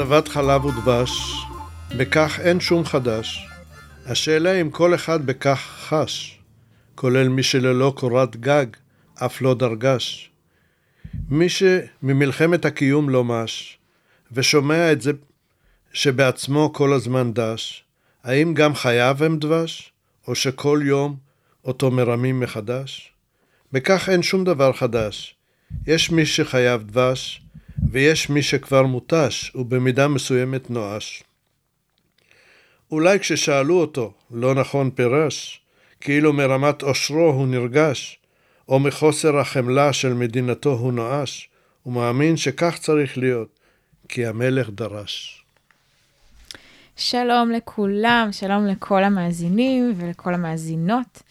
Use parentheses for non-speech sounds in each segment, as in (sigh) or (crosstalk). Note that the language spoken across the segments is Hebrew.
זבת חלב ודבש, בכך אין שום חדש. השאלה אם כל אחד בכך חש, כולל מי שללא קורת גג, אף לא דרגש. מי שממלחמת הקיום לא מש, ושומע את זה שבעצמו כל הזמן דש, האם גם חייו הם דבש, או שכל יום אותו מרמים מחדש? בכך אין שום דבר חדש. יש מי שחייב דבש, ויש מי שכבר מותש, ובמידה מסוימת נואש. אולי כששאלו אותו, לא נכון פירש, כאילו מרמת עושרו הוא נרגש, או מחוסר החמלה של מדינתו הוא נואש, הוא מאמין שכך צריך להיות, כי המלך דרש. שלום לכולם, שלום לכל המאזינים ולכל המאזינות.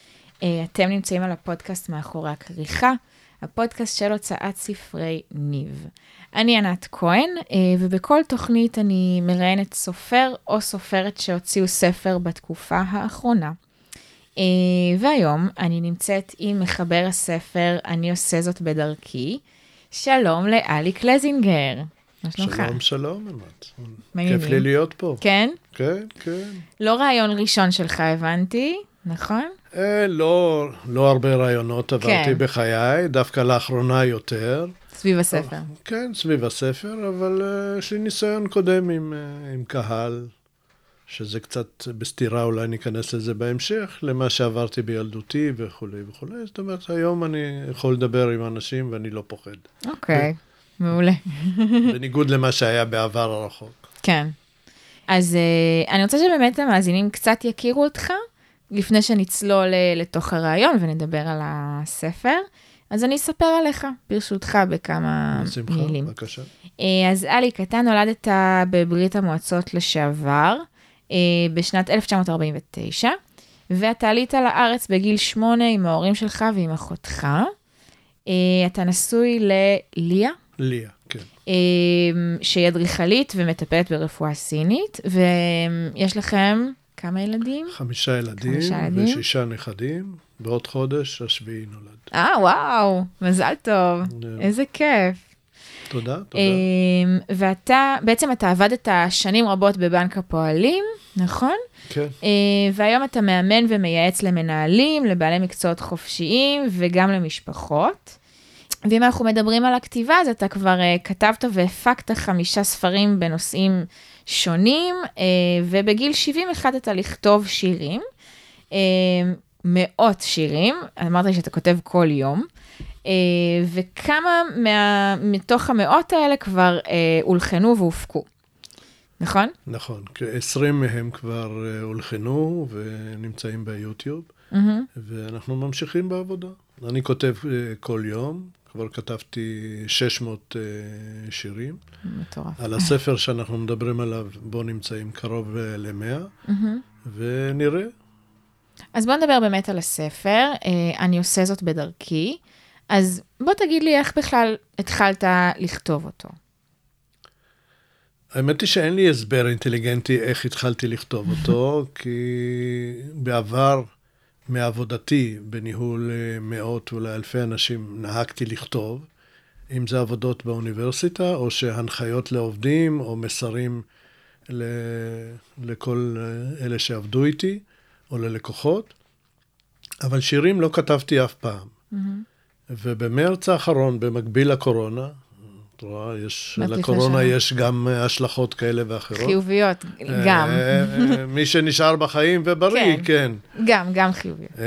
אה, אתם נמצאים על הפודקאסט מאחורי הכריכה, הפודקאסט של הוצאת ספרי ניב. אני ענת כהן, אה, ובכל תוכנית אני מראיינת סופר או סופרת שהוציאו ספר בתקופה האחרונה. אה, והיום אני נמצאת עם מחבר הספר "אני עושה זאת בדרכי". שלום לאלי קלזינגר. מה שלומך? שלום, שלום, אמת. כיף לי להיות פה. כן? כן, כן. לא רעיון ראשון שלך, הבנתי, נכון? אה, לא, לא הרבה רעיונות עברתי כן. בחיי, דווקא לאחרונה יותר. סביב הספר. כן, סביב הספר, אבל uh, יש לי ניסיון קודם עם, uh, עם קהל, שזה קצת בסתירה, אולי ניכנס לזה בהמשך, למה שעברתי בילדותי וכולי וכולי. זאת אומרת, היום אני יכול לדבר עם אנשים ואני לא פוחד. אוקיי, okay, מעולה. (laughs) בניגוד למה שהיה בעבר הרחוק. כן. אז uh, אני רוצה שבאמת המאזינים קצת יכירו אותך, לפני שנצלול לתוך הרעיון ונדבר על הספר. אז אני אספר עליך, ברשותך, בכמה בשמחה, מילים. בשמחה, בבקשה. אה, אז אליק, אתה נולדת בברית המועצות לשעבר, אה, בשנת 1949, ואתה עלית לארץ בגיל שמונה עם ההורים שלך ועם אחותך. אה, אתה נשוי לליה? ליה, כן. שהיא אדריכלית ומטפלת ברפואה סינית, ויש לכם כמה ילדים? חמישה ילדים, חמישה ילדים ושישה נכדים. בעוד חודש השביעי נולד. אה, וואו, מזל טוב, yeah. איזה כיף. תודה, תודה. אמ, ואתה, בעצם אתה עבדת שנים רבות בבנק הפועלים, נכון? כן. Uh, והיום אתה מאמן ומייעץ למנהלים, לבעלי מקצועות חופשיים וגם למשפחות. ואם אנחנו מדברים על הכתיבה, אז אתה כבר uh, כתבת והפקת חמישה ספרים בנושאים שונים, uh, ובגיל 70 החלטת לכתוב שירים. Uh, מאות שירים, אמרת לי שאתה כותב כל יום, אה, וכמה מה, מתוך המאות האלה כבר אה, הולחנו והופקו, נכון? נכון, כ-20 מהם כבר אה, הולחנו ונמצאים ביוטיוב, mm-hmm. ואנחנו ממשיכים בעבודה. אני כותב כל יום, כבר כתבתי 600 שירים. מטורף. על הספר שאנחנו מדברים עליו, בו נמצאים קרוב ל-100, mm-hmm. ונראה. אז בוא נדבר באמת על הספר, אה, אני עושה זאת בדרכי. אז בוא תגיד לי איך בכלל התחלת לכתוב אותו. האמת היא שאין לי הסבר אינטליגנטי איך התחלתי לכתוב (laughs) אותו, כי בעבר, מעבודתי בניהול אה, מאות ואולי אלפי אנשים, נהגתי לכתוב, אם זה עבודות באוניברסיטה, או שהנחיות לעובדים, או מסרים ל... לכל אה, אלה שעבדו איתי. או ללקוחות, אבל שירים לא כתבתי אף פעם. Mm-hmm. ובמרץ האחרון, במקביל לקורונה, את רואה, יש, לקורונה יש גם השלכות כאלה ואחרות. חיוביות, גם. אה, אה, מי שנשאר בחיים ובריא, כן. כן. גם, גם חיוביות. אה,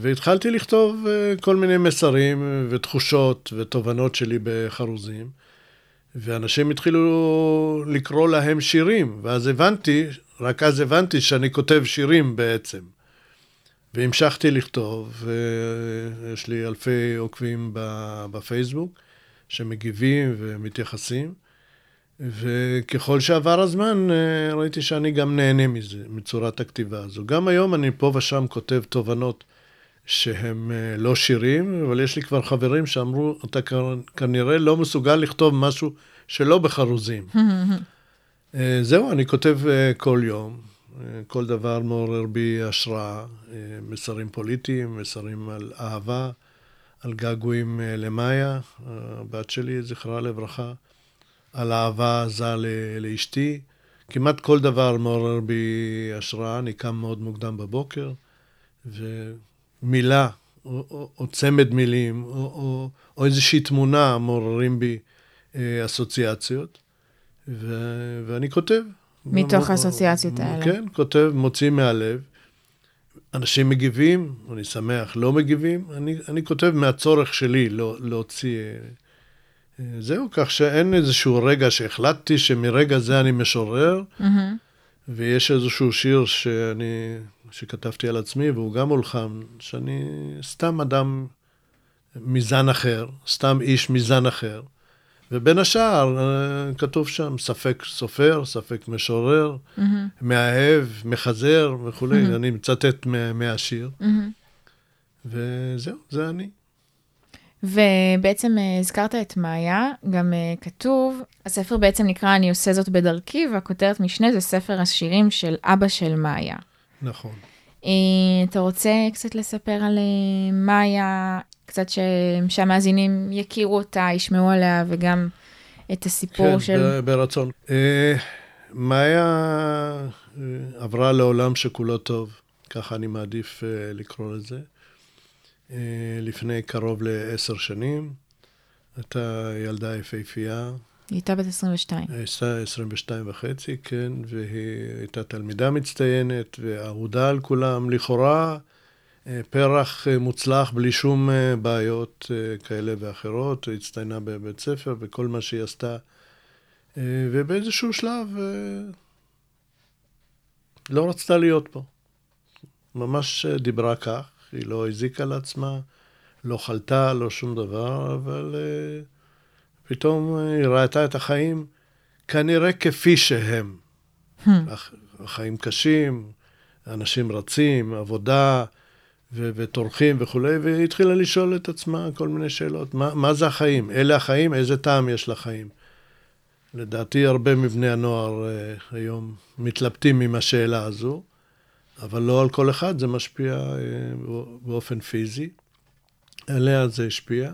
והתחלתי לכתוב כל מיני מסרים ותחושות ותובנות שלי בחרוזים, ואנשים התחילו לקרוא להם שירים, ואז הבנתי רק אז הבנתי שאני כותב שירים בעצם. והמשכתי לכתוב, ויש לי אלפי עוקבים בפייסבוק שמגיבים ומתייחסים, וככל שעבר הזמן אה, ראיתי שאני גם נהנה מזה, מצורת הכתיבה הזו. גם היום אני פה ושם כותב תובנות שהם אה, לא שירים, אבל יש לי כבר חברים שאמרו, אתה כנראה לא מסוגל לכתוב משהו שלא בחרוזים. (laughs) אה, זהו, אני כותב אה, כל יום. אה, כל דבר מעורר בי השראה, מסרים פוליטיים, מסרים על אהבה, על געגועים למאיה, הבת שלי, זכרה לברכה, על אהבה עזה לאשתי. כמעט כל דבר מעורר בי השראה, אני קם מאוד מוקדם בבוקר, ומילה, או, או, או צמד מילים, או, או, או איזושהי תמונה מעוררים בי אסוציאציות, ו, ואני כותב. מתוך האסוציאציות האלה. כן, כותב, מוציא מהלב. אנשים מגיבים, אני שמח, לא מגיבים, אני, אני כותב מהצורך שלי לא, להוציא... אה, אה, זהו, כך שאין איזשהו רגע שהחלטתי שמרגע זה אני משורר, mm-hmm. ויש איזשהו שיר שאני, שכתבתי על עצמי, והוא גם הולחם, שאני סתם אדם מזן אחר, סתם איש מזן אחר. ובין השאר, אה, כתוב שם ספק סופר, ספק משורר, mm-hmm. מאהב, מחזר וכולי, mm-hmm. אני מצטט מהשיר. Mm-hmm. וזהו, זה אני. ובעצם אה, הזכרת את מאיה, גם אה, כתוב, הספר בעצם נקרא אני עושה זאת בדרכי, והכותרת משנה זה ספר השירים של אבא של מאיה. נכון. אתה רוצה קצת לספר על מאיה, קצת שהמאזינים יכירו אותה, ישמעו עליה, וגם את הסיפור כן, של... כן, ברצון. אה, מאיה אה, עברה לעולם שכולו טוב, ככה אני מעדיף אה, לקרוא לזה. אה, לפני קרוב לעשר שנים, הייתה ילדה יפהפייה. היא הייתה בת 22. היא הייתה 22 וחצי, כן, והיא הייתה תלמידה מצטיינת ואהודה על כולם. לכאורה, אה, פרח אה, מוצלח בלי שום אה, בעיות כאלה ואחרות, היא הצטיינה בבית ספר וכל מה שהיא עשתה. ובאיזשהו שלב לא רצתה להיות פה. ממש דיברה כך, היא לא הזיקה לעצמה, לא חלתה, לא שום דבר, אבל פתאום היא ראתה את החיים כנראה כפי שהם. Hmm. החיים קשים, אנשים רצים, עבודה, ו- וטורחים וכולי, והיא התחילה לשאול את עצמה כל מיני שאלות. מה, מה זה החיים? אלה החיים? איזה טעם יש לחיים? לדעתי הרבה מבני הנוער uh, היום מתלבטים עם השאלה הזו, אבל לא על כל אחד, זה משפיע uh, באופן פיזי. עליה זה השפיע,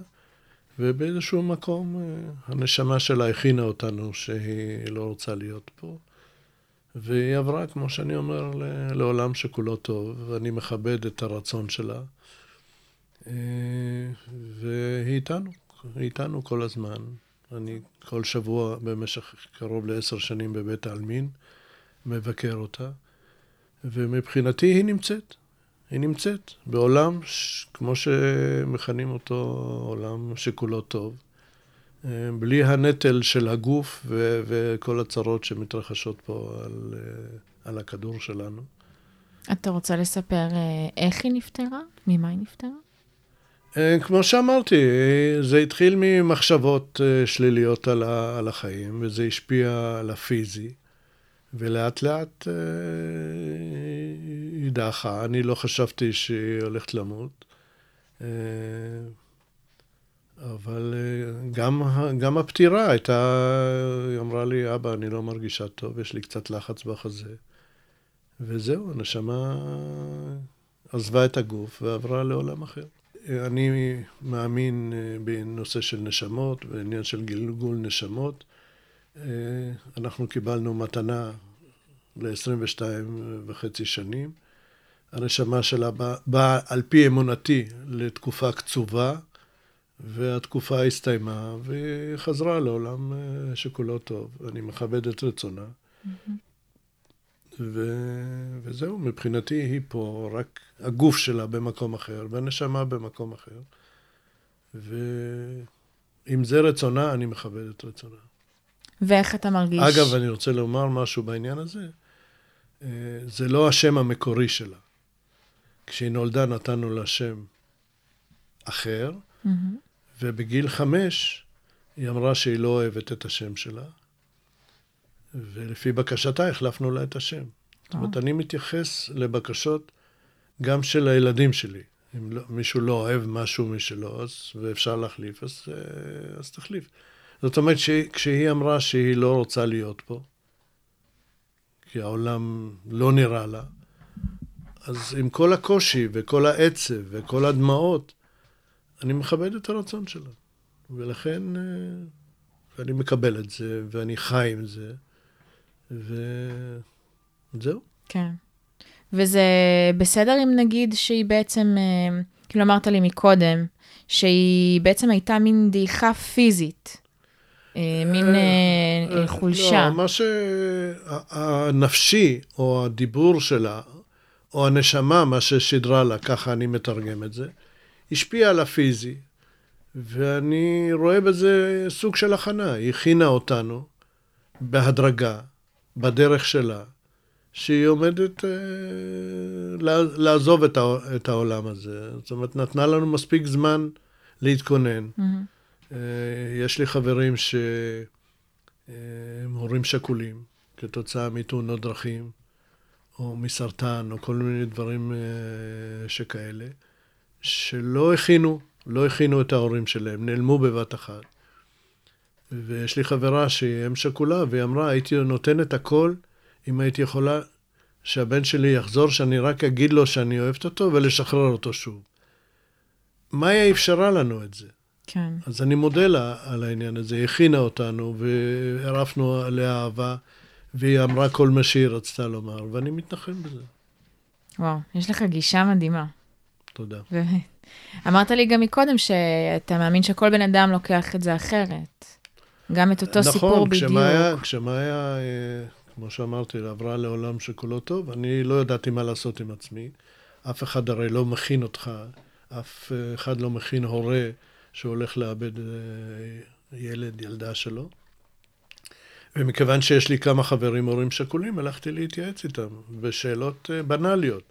ובאיזשהו מקום uh, הנשמה שלה הכינה אותנו שהיא לא רוצה להיות פה. והיא עברה, כמו שאני אומר, לעולם שכולו טוב, ואני מכבד את הרצון שלה. אה, והיא איתנו, היא איתנו כל הזמן. אני כל שבוע במשך קרוב לעשר שנים בבית העלמין מבקר אותה, ומבחינתי היא נמצאת. היא נמצאת בעולם, כמו שמכנים אותו, עולם שכולו טוב. אה, בלי הנטל של הגוף ו- וכל הצרות שמתרחשות פה על, אה, על הכדור שלנו. אתה רוצה לספר אה, איך היא נפטרה? ממה היא נפטרה? כמו שאמרתי, זה התחיל ממחשבות שליליות על, ה- על החיים, וזה השפיע על הפיזי, ולאט לאט היא דעכה. אני לא חשבתי שהיא הולכת למות. אבל אה, גם, גם הפטירה הייתה, היא אמרה לי, אבא, אני לא מרגישה טוב, יש לי קצת לחץ בחזה. וזהו, הנשמה עזבה את הגוף ועברה לעולם אחר. אני מאמין אה, בנושא של נשמות, בעניין של גלגול נשמות. אה, אנחנו קיבלנו מתנה ל-22 וחצי שנים. הנשמה שלה באה בא, על פי אמונתי לתקופה קצובה. והתקופה הסתיימה, והיא חזרה לעולם אה, שכולו טוב. אני מכבד את רצונה. Mm-hmm. ו... וזהו, מבחינתי היא פה, רק הגוף שלה במקום אחר, והנשמה במקום אחר. ואם זה רצונה, אני מכבד את רצונה. ואיך אתה מרגיש? אגב, אני רוצה לומר משהו בעניין הזה. אה, זה לא השם המקורי שלה. כשהיא נולדה נתנו לה שם אחר, mm-hmm. ובגיל חמש היא אמרה שהיא לא אוהבת את השם שלה, ולפי בקשתה החלפנו לה את השם. זאת אומרת, אני מתייחס לבקשות גם של הילדים שלי. אם לא, מישהו לא אוהב משהו משלו, אז, ואפשר להחליף, אז, אה, אז תחליף. זאת אומרת, כשהיא אמרה שהיא לא רוצה להיות פה, כי העולם לא נראה לה, אז עם כל הקושי וכל העצב וכל הדמעות, אני מכבד את הרצון שלה, ולכן אה, ואני מקבל את זה, ואני חי עם זה, וזהו. כן. וזה בסדר אם נגיד שהיא בעצם, אה, כאילו אמרת לי מקודם, שהיא בעצם הייתה מין דעיכה פיזית, אה, מין חולשה. לא, מה שהנפשי, או הדיבור שלה, או הנשמה, מה ששידרה לה, ככה אני מתרגם את זה, השפיע על הפיזי, ואני רואה בזה סוג של הכנה. היא הכינה אותנו בהדרגה, בדרך שלה, שהיא עומדת אה, לעזוב את, את העולם הזה. זאת אומרת, נתנה לנו מספיק זמן להתכונן. Mm-hmm. אה, יש לי חברים שהם הורים שכולים כתוצאה מתאונות דרכים, או מסרטן, או כל מיני דברים אה, שכאלה, שלא הכינו, לא הכינו את ההורים שלהם, נעלמו בבת אחת. ויש לי חברה שהיא אם שכולה, והיא אמרה, הייתי נותנת הכל אם הייתי יכולה שהבן שלי יחזור, שאני רק אגיד לו שאני אוהבת אותו ולשחרר אותו שוב. מאיה אפשרה לנו את זה. כן. אז אני מודה לה על העניין הזה, היא הכינה אותנו והרפנו עליה אהבה, והיא אמרה כל מה שהיא רצתה לומר, ואני מתנחם בזה. וואו, יש לך גישה מדהימה. תודה. אמרת לי גם מקודם שאתה מאמין שכל בן אדם לוקח את זה אחרת. גם את אותו נכון, סיפור בדיוק. נכון, כשמאיה, אה, כמו שאמרתי, עברה לעולם שכולו טוב, אני לא ידעתי מה לעשות עם עצמי. אף אחד הרי לא מכין אותך, אף אחד לא מכין הורה שהולך לאבד אה, ילד, ילדה שלו. ומכיוון שיש לי כמה חברים הורים שכולים, הלכתי להתייעץ איתם בשאלות אה, בנאליות,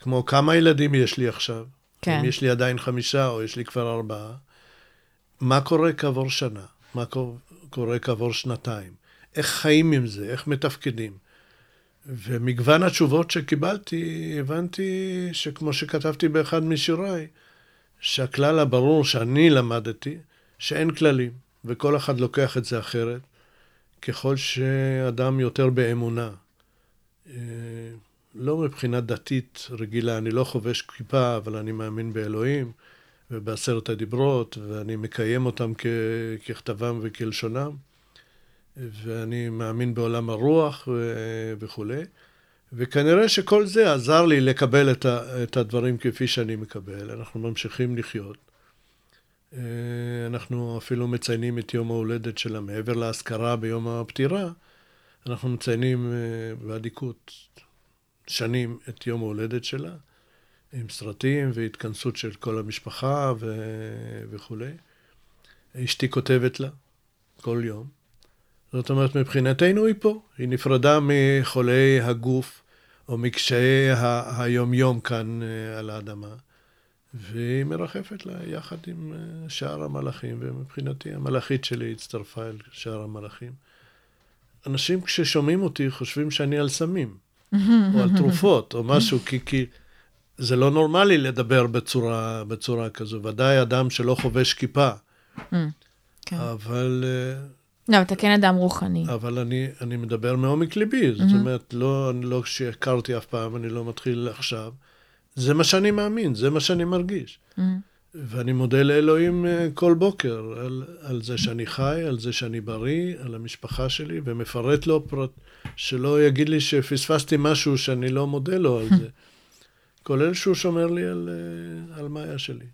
כמו כמה ילדים יש לי עכשיו, כן. אם יש לי עדיין חמישה או יש לי כבר ארבעה, מה קורה כעבור שנה, מה קורה כעבור שנתיים, איך חיים עם זה, איך מתפקדים. ומגוון התשובות שקיבלתי, הבנתי שכמו שכתבתי באחד משיריי, שהכלל הברור שאני למדתי, שאין כללים, וכל אחד לוקח את זה אחרת, ככל שאדם יותר באמונה. אה, לא מבחינה דתית רגילה, אני לא חובש כיפה, אבל אני מאמין באלוהים ובעשרת הדיברות, ואני מקיים אותם כ- ככתבם וכלשונם, ואני מאמין בעולם הרוח ו- וכולי. וכנראה שכל זה עזר לי לקבל את, ה- את הדברים כפי שאני מקבל. אנחנו ממשיכים לחיות. אה, אנחנו אפילו מציינים את יום ההולדת שלה מעבר להשכרה ביום הפטירה, אנחנו מציינים אה, באדיקות שנים את יום ההולדת שלה, עם סרטים והתכנסות של כל המשפחה ו... וכולי. אשתי כותבת לה כל יום. זאת אומרת, מבחינתנו היא פה. היא נפרדה מחולי הגוף או מקשיי. היומיום כאן אה, על האדמה, והיא מרחפת לה יחד עם אה, שאר המלאכים, ומבחינתי המלאכית שלי הצטרפה אל שאר המלאכים. אנשים כששומעים אותי חושבים שאני על סמים. או על תרופות, או משהו, כי, כי זה לא נורמלי לדבר בצורה, בצורה כזו. ודאי אדם שלא חובש כיפה. כן. אבל... אה, לא, אתה כן אדם רוחני. אבל אני, אני מדבר מעומק ליבי, זאת אומרת, לא, לא שהכרתי אף פעם, אני לא מתחיל עכשיו. זה מה שאני מאמין, זה מה שאני מרגיש. ואני מודה לאלוהים אה, כל בוקר על, על זה שאני חי, על זה שאני בריא, על המשפחה שלי, ומפרט לו פרט, שלא יגיד לי שפספסתי משהו שאני לא מודה לו על זה. (laughs) כולל שהוא שומר לי על, אה, על מאיה שלי.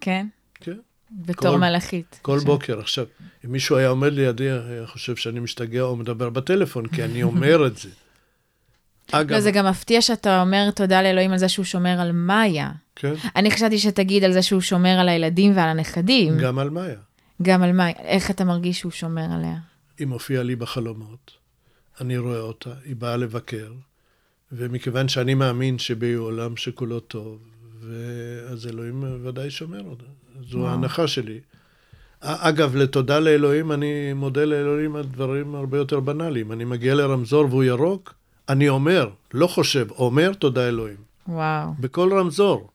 כן? כן. בתור כל, מלאכית. כל עכשיו. בוקר. עכשיו, אם מישהו היה עומד לידי, היה חושב שאני משתגע או מדבר בטלפון, כי אני אומר את זה. אגב... לא, זה גם מפתיע שאתה אומר תודה לאלוהים על זה שהוא שומר על מאיה. כן. אני חשבתי שתגיד על זה שהוא שומר על הילדים ועל הנכדים. גם על מאיה. גם על מאיה. איך אתה מרגיש שהוא שומר עליה? היא מופיעה לי בחלומות, אני רואה אותה, היא באה לבקר, ומכיוון שאני מאמין שבעולם שכולו טוב, אז אלוהים ודאי שומר אותה. זו וואו. ההנחה שלי. אגב, לתודה לאלוהים, אני מודה לאלוהים על דברים הרבה יותר בנאליים. אני מגיע לרמזור והוא ירוק, אני אומר, לא חושב, אומר תודה אלוהים. וואו. בכל רמזור.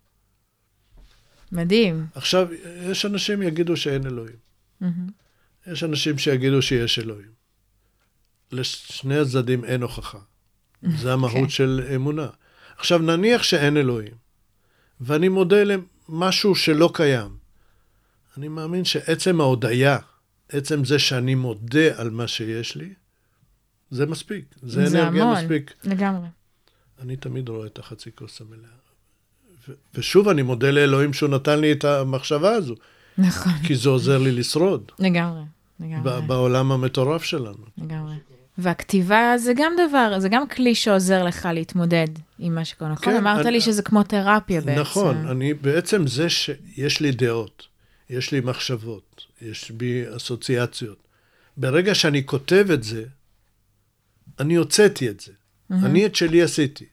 מדהים. עכשיו, יש אנשים יגידו שאין אלוהים. Mm-hmm. יש אנשים שיגידו שיש אלוהים. לשני הצדדים אין הוכחה. זה (laughs) המהות okay. כן. של אמונה. עכשיו, נניח שאין אלוהים, ואני מודה למשהו שלא קיים. אני מאמין שעצם ההודיה עצם זה שאני מודה על מה שיש לי, זה מספיק. זה, זה אנרגיה המון. מספיק. לגמרי. אני תמיד רואה את החצי כוס המלאה. ו- ושוב, אני מודה לאלוהים שהוא נתן לי את המחשבה הזו, נכון. כי זה עוזר לי לשרוד לגמרי. לגמרי. בעולם המטורף שלנו. לגמרי. והכתיבה זה גם דבר, זה גם כלי שעוזר לך להתמודד עם מה שקורה. נכון? כן, אמרת אני- לי שזה כמו תרפיה בעצם. נכון, אני בעצם זה שיש לי דעות, יש לי מחשבות, יש בי אסוציאציות. ברגע שאני כותב את זה, אני הוצאתי את זה. אני את שלי עשיתי.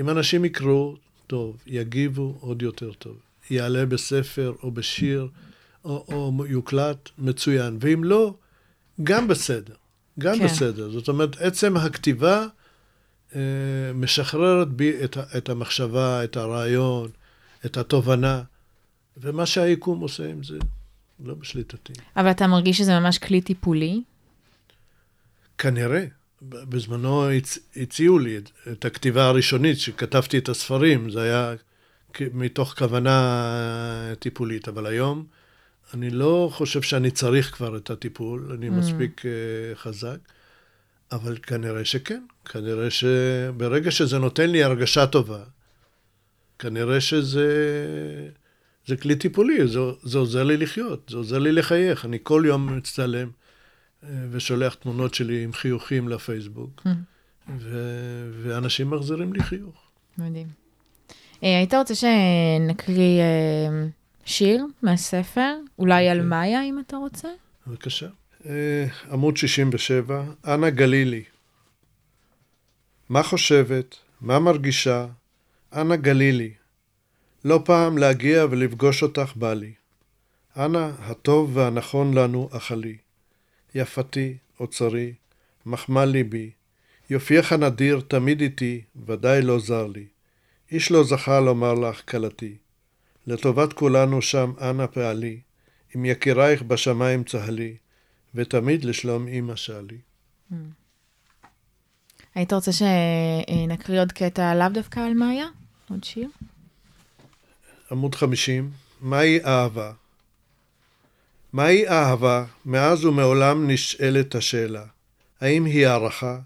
אם אנשים יקראו, טוב, יגיבו עוד יותר טוב. יעלה בספר או בשיר או, או יוקלט, מצוין. ואם לא, גם בסדר. גם כן. בסדר. זאת אומרת, עצם הכתיבה אה, משחררת בי את, את המחשבה, את הרעיון, את התובנה, ומה שהיקום עושה עם זה, לא בשליטתי. אבל אתה מרגיש שזה ממש כלי טיפולי? כנראה. בזמנו הצ... הציעו לי את, את הכתיבה הראשונית, שכתבתי את הספרים, זה היה מתוך כוונה טיפולית, אבל היום אני לא חושב שאני צריך כבר את הטיפול, אני מספיק uh, חזק, אבל כנראה שכן, כנראה שברגע שזה נותן לי הרגשה טובה, כנראה שזה זה כלי טיפולי, זה, זה עוזר לי לחיות, זה עוזר לי לחייך. אני כל יום מצטלם ושולח תמונות שלי עם חיוכים לפייסבוק, ו- ואנשים מחזירים לי חיוך. מדהים. אה, היית רוצה שנקריא אה, שיר מהספר? אולי על מאיה, אם אתה רוצה? בבקשה. אה, עמוד 67, אנה גלילי. מה חושבת? מה מרגישה? אנה גלילי. לא פעם להגיע ולפגוש אותך בא לי. אנה, הטוב והנכון לנו אכלי. יפתי, אוצרי, מחמל ליבי. יופייך נדיר תמיד איתי, ודאי לא זר לי. איש לא זכה לומר לך כלתי. לטובת כולנו שם אנה פעלי. עם יקירייך בשמיים צהלי, ותמיד לשלום אמא שאלי. היית רוצה שנקריא עוד קטע לאו דווקא על מאיה? עוד שיר? עמוד 50, מהי אהבה? מהי אהבה? מאז ומעולם נשאלת השאלה. האם היא הערכה?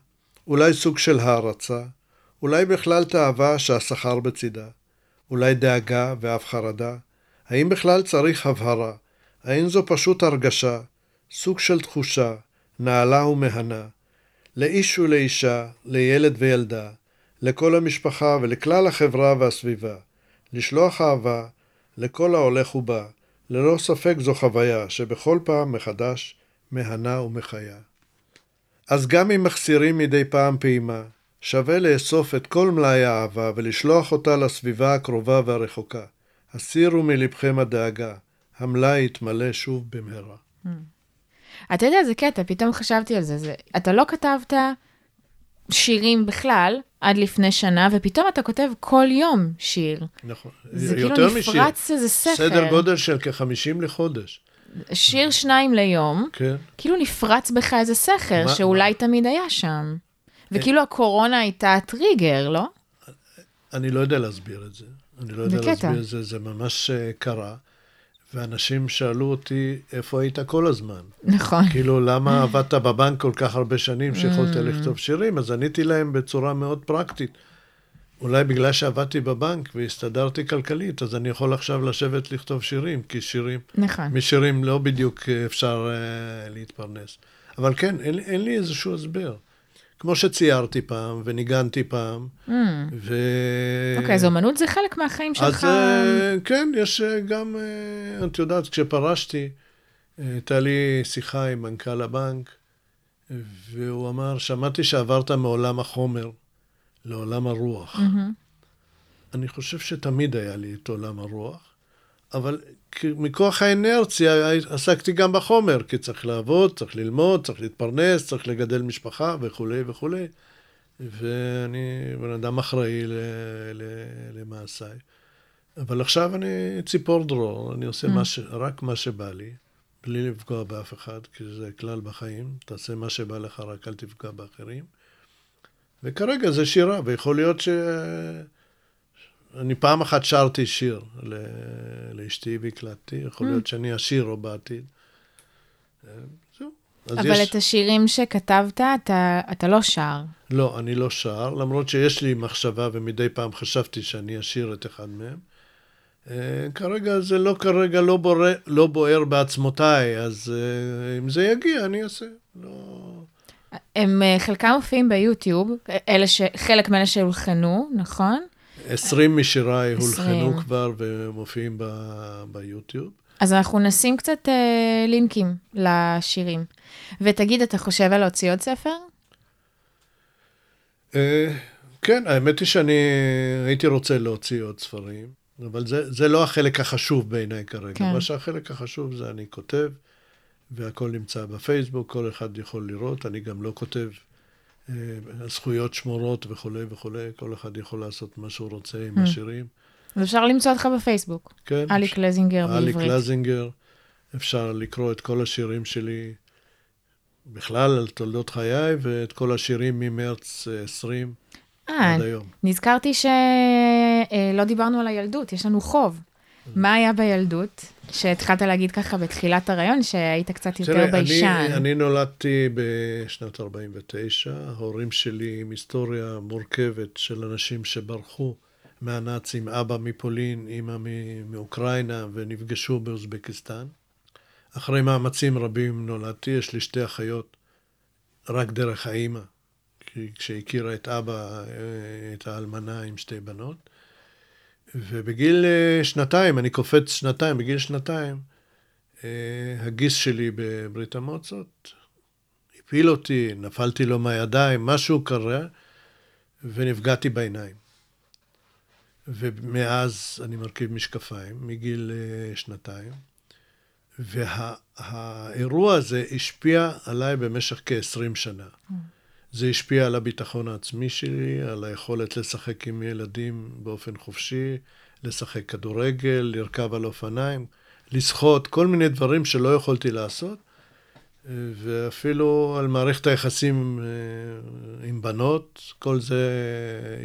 אולי סוג של הערצה? אולי בכלל תאווה שהשכר בצידה? אולי דאגה ואף חרדה? האם בכלל צריך הבהרה? האם זו פשוט הרגשה? סוג של תחושה, נעלה ומהנה? לאיש ולאישה, לילד וילדה, לכל המשפחה ולכלל החברה והסביבה. לשלוח אהבה לכל ההולך ובא, ללא ספק זו חוויה שבכל פעם מחדש מהנה ומחיה. אז גם אם מחסירים מדי פעם פעימה, שווה לאסוף את כל מלאי האהבה ולשלוח אותה לסביבה הקרובה והרחוקה. הסירו מלבכם הדאגה, המלאי יתמלא שוב במהרה. אתה יודע, זה קטע, פתאום חשבתי על זה. זה אתה לא כתבת שירים בכלל עד לפני שנה, ופתאום אתה כותב כל יום שיר. נכון. זה כאילו משיר. נפרץ איזה ספר. סדר גודל של כ-50 לחודש. שיר שניים ליום, כן. כאילו נפרץ בך איזה סכר, מה- שאולי תמיד היה שם. וכאילו הקורונה הייתה הטריגר, לא? אני לא יודע להסביר את זה. אני לא יודע זה קטע. להסביר את זה, זה ממש אה, קרה. ואנשים שאלו אותי, איפה היית כל הזמן? נכון. כאילו, למה עבדת בבנק כל כך הרבה שנים שיכולת לכתוב שירים? אז עניתי להם בצורה מאוד פרקטית. אולי בגלל שעבדתי בבנק והסתדרתי כלכלית, אז אני יכול עכשיו לשבת לכתוב שירים, כי שירים, נכון. משירים לא בדיוק אפשר uh, להתפרנס. אבל כן, אין, אין לי איזשהו הסבר. כמו שציירתי פעם, וניגנתי פעם, Mm. ו... אוקיי, אז אומנות זה חלק מהחיים אז שלך. אה, כן, יש אה, גם, אה, את יודעת, כשפרשתי, הייתה לי שיחה עם מנכ"ל הבנק, והוא אמר, שמעתי שעברת מעולם החומר לעולם הרוח. מהמם. אני חושב שתמיד היה לי את עולם הרוח, אבל מכוח האנרציה עסקתי גם בחומר, כי צריך לעבוד, צריך ללמוד, צריך להתפרנס, צריך לגדל משפחה וכולי וכולי. ואני בן אדם אחראי למעשיי. אבל עכשיו אני ציפור דרור, אני עושה מה ש... רק מה שבא לי, בלי לפגוע באף אחד, כי זה כלל בחיים, תעשה מה שבא לך, רק אל תפגע באחרים. וכרגע זה שירה, ויכול להיות ש... אני פעם אחת שרתי שיר ל... לאשתי והקלטתי, יכול להיות שאני אשיר או בעתיד. אז אבל את השירים שכתבת, אתה, אתה לא שר. לא, אני לא שר, למרות שיש לי מחשבה ומדי פעם חשבתי שאני אשיר את אחד מהם. אה, כרגע זה לא כרגע לא, בורא, לא בוער בעצמותיי, אז אה, אם זה יגיע, אני אעשה. לא... הם אה, חלקם מופיעים ביוטיוב, אלה ש... חלק מאלה שהולחנו, נכון? 20 משיריי הולחנו כבר ומופיעים ב... ביוטיוב. אז אנחנו נשים קצת אה, לינקים לשירים. ותגיד, אתה חושב על להוציא עוד ספר? אה, כן, האמת היא שאני הייתי רוצה להוציא עוד ספרים, אבל זה, זה לא החלק החשוב בעיניי כרגע. כן. מה שהחלק החשוב זה אני כותב, והכל נמצא בפייסבוק, כל אחד יכול לראות, אני גם לא כותב. אה, הזכויות שמורות וכולי וכולי, כל אחד יכול לעשות מה שהוא רוצה עם mm. השירים. ואפשר למצוא אותך בפייסבוק. כן. אלי קלזינגר בעברית. אלי קלזינגר, אפשר לקרוא את כל השירים שלי, בכלל על תולדות חיי, ואת כל השירים ממרץ 20 אה, עד היום. נזכרתי שלא אה, דיברנו על הילדות, יש לנו חוב. מה היה בילדות, שהתחלת להגיד ככה בתחילת הרעיון, שהיית קצת יותר ביישן? אני, אני נולדתי בשנת 49, ההורים שלי עם היסטוריה מורכבת של אנשים שברחו מהנאצים, אבא מפולין, אימא מאוקראינה, ונפגשו באוזבקיסטן. אחרי מאמצים רבים נולדתי, יש לי שתי אחיות רק דרך האימא, כשהכירה את אבא, אה, את האלמנה עם שתי בנות. ובגיל אה, שנתיים, אני קופץ שנתיים, בגיל שנתיים, אה, הגיס שלי בברית המועצות הפיל אותי, נפלתי לו מהידיים, משהו קרה, ונפגעתי בעיניים. ומאז אני מרכיב משקפיים, מגיל אה, שנתיים, והאירוע וה, הזה השפיע עליי במשך כ-20 שנה. Mm. זה השפיע על הביטחון העצמי שלי, על היכולת לשחק עם ילדים באופן חופשי, לשחק כדורגל, לרכב על אופניים, לשחות, כל מיני דברים שלא יכולתי לעשות, ואפילו על מערכת היחסים אה, עם בנות, כל זה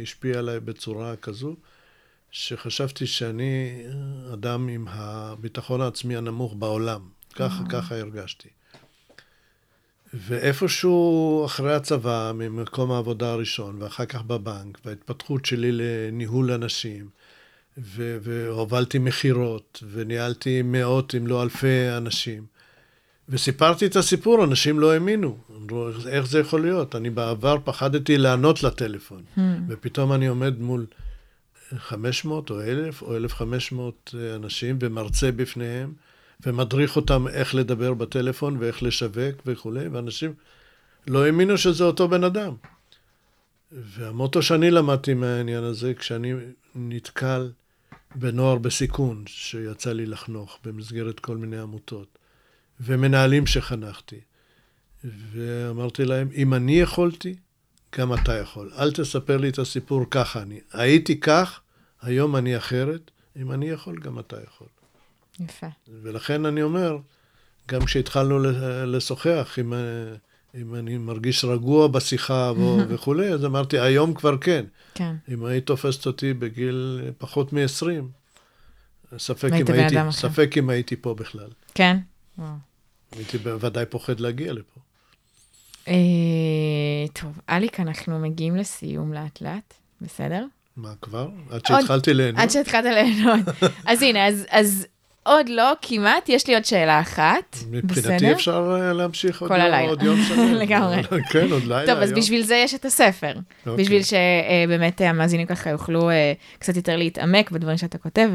השפיע עליי בצורה כזו, שחשבתי שאני אדם עם הביטחון העצמי הנמוך בעולם. ככה, ככה הרגשתי. ואיפשהו אחרי הצבא, ממקום העבודה הראשון, ואחר כך בבנק, וההתפתחות שלי לניהול אנשים, ו- והובלתי מכירות, וניהלתי מאות אם לא אלפי אנשים. וסיפרתי את הסיפור, אנשים לא האמינו. אמרו, איך זה יכול להיות? אני בעבר פחדתי לענות לטלפון, hmm. ופתאום אני עומד מול 500 או 1,000 או 1,500 אנשים ומרצה בפניהם. ומדריך אותם איך לדבר בטלפון ואיך לשווק וכולי, ואנשים לא האמינו שזה אותו בן אדם. והמוטו שאני למדתי מהעניין הזה, כשאני נתקל בנוער בסיכון, שיצא לי לחנוך במסגרת כל מיני עמותות, ומנהלים שחנכתי, ואמרתי להם, אם אני יכולתי, גם אתה יכול. אל תספר לי את הסיפור ככה אני. הייתי כך, היום אני אחרת, אם אני יכול, גם אתה יכול. יפה. ולכן אני אומר, גם כשהתחלנו לשוחח, אם, אם אני מרגיש רגוע בשיחה (laughs) וכולי, אז אמרתי, היום כבר כן. כן. אם היית תופסת אותי בגיל פחות מ-20, ספק, אם הייתי, ספק אם הייתי פה בכלל. כן? הייתי בוודאי פוחד להגיע לפה. אה, טוב, אליק, אנחנו מגיעים לסיום לאט-לאט, בסדר? מה, כבר? עד שהתחלתי ליהנות? עד שהתחלת ליהנות. (laughs) אז הנה, אז, אז עוד לא, כמעט, יש לי עוד שאלה אחת. מבחינתי אפשר אה, להמשיך עוד, הלילה. עוד יום שלם. (laughs) לגמרי. (laughs) כן, עוד לילה. טוב, אז בשביל זה יש את הספר. אוקיי. בשביל שבאמת אה, המאזינים ככה יוכלו אה, קצת יותר להתעמק בדברים שאתה כותב,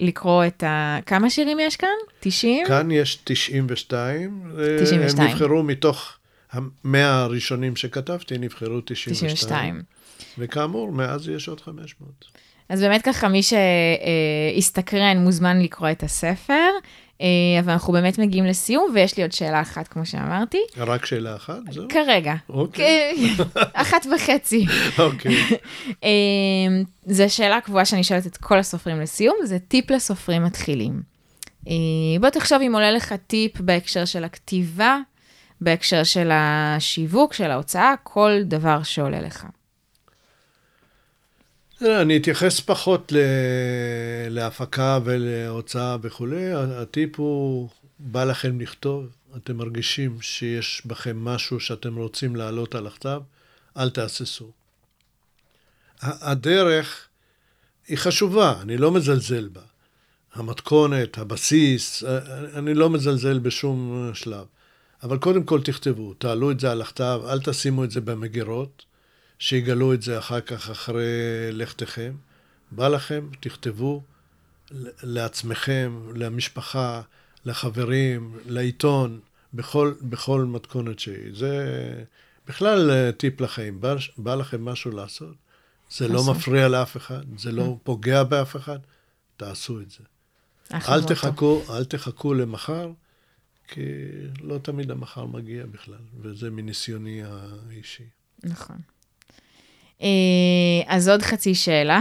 ולקרוא את ה... כמה שירים יש כאן? 90? כאן יש 92. 92. הם נבחרו מתוך המאה הראשונים שכתבתי, נבחרו 92. 92. וכאמור, מאז יש עוד 500. אז באמת ככה, מי שהסתקרן מוזמן לקרוא את הספר, אה, אבל אנחנו באמת מגיעים לסיום, ויש לי עוד שאלה אחת, כמו שאמרתי. רק שאלה אחת? זהו? כרגע. אוקיי. (laughs) אחת וחצי. אוקיי. (laughs) אה, זו שאלה קבועה שאני שואלת את כל הסופרים לסיום, זה טיפ לסופרים מתחילים. אה, בוא תחשוב אם עולה לך טיפ בהקשר של הכתיבה, בהקשר של השיווק, של ההוצאה, כל דבר שעולה לך. אני אתייחס פחות להפקה ולהוצאה וכולי. הטיפ הוא, בא לכם לכתוב, אתם מרגישים שיש בכם משהו שאתם רוצים להעלות על הכתב, אל תהססו. הדרך היא חשובה, אני לא מזלזל בה. המתכונת, הבסיס, אני לא מזלזל בשום שלב. אבל קודם כל תכתבו, תעלו את זה על הכתב, אל תשימו את זה במגירות, שיגלו את זה אחר כך אחרי לכתכם. בא לכם, תכתבו לעצמכם, למשפחה, לחברים, לעיתון, בכל, בכל מתכונת שהיא. זה בכלל טיפ לחיים. בא, בא לכם משהו לעשות, זה לא מפריע לאף אחד, זה לא mm. פוגע באף אחד, תעשו את זה. אל תחכו, אל תחכו למחר, כי לא תמיד המחר מגיע בכלל, וזה מניסיוני האישי. נכון. אה, אז עוד חצי שאלה,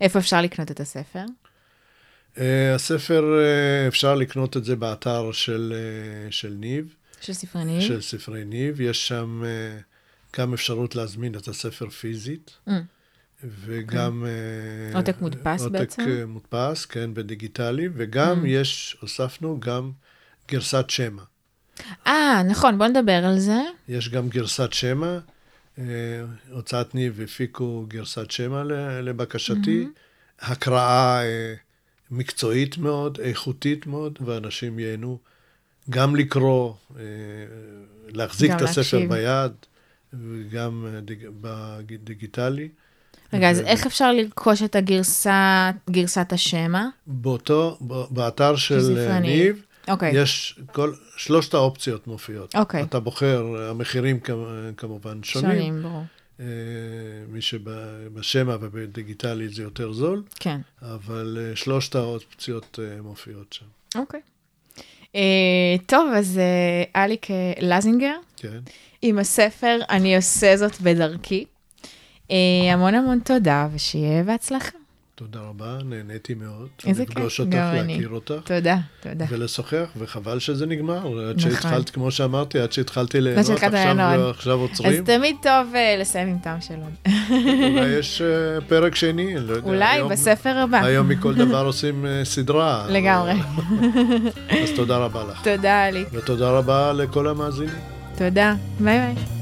איפה אפשר לקנות את הספר? אה, הספר, אה, אפשר לקנות את זה באתר של, של ניב. של ספרי ניב? של ספרי ניב. יש שם גם אפשרות להזמין את הספר פיזית. Mm. וגם... כן. עותק מודפס עותק בעצם? עותק מודפס, כן, בדיגיטלי, וגם mm. יש, הוספנו גם גרסת שמע. אה, נכון, בוא נדבר על זה. יש גם גרסת שמע. אה, הוצאת ניב הפיקו גרסת שמע לבקשתי. Mm-hmm. הקראה אה, מקצועית מאוד, איכותית מאוד, ואנשים ייהנו גם לקרוא, אה, להחזיק את הספר להקשיב. ביד, וגם בדיגיטלי. רגע, אז איך אפשר לרכוש את הגרסה, גרסת השמע? באותו, באתר של ניב, okay. אוקיי. יש כל, שלושת האופציות מופיעות. אוקיי. אתה בוחר, המחירים כמובן שונים. שונים, ברור. אה, מי שבשמע ובדיגיטלי זה יותר זול. כן. אבל אה, שלושת האופציות אה, מופיעות שם. אוקיי. טוב, אז אליק לזינגר. כן. עם הספר "אני עושה זאת בדרכי". המון המון תודה, ושיהיה בהצלחה. תודה רבה, נהניתי מאוד. איזה כיף, לפגוש אותך, להכיר אותך. תודה, תודה. ולשוחח, וחבל שזה נגמר. עד נכון. שהתחלת, כמו שאמרתי, עד שהתחלתי ליהנות, עכשיו, עכשיו עוצרים. אז תמיד טוב uh, לסיים עם טעם שלו. אולי יש uh, פרק שני, לא יודע. אולי, היום, בספר הבא. היום מכל דבר (laughs) עושים uh, סדרה. לגמרי. אז תודה רבה לך. תודה, לי. ותודה רבה לכל המאזינים. תודה, ביי ביי.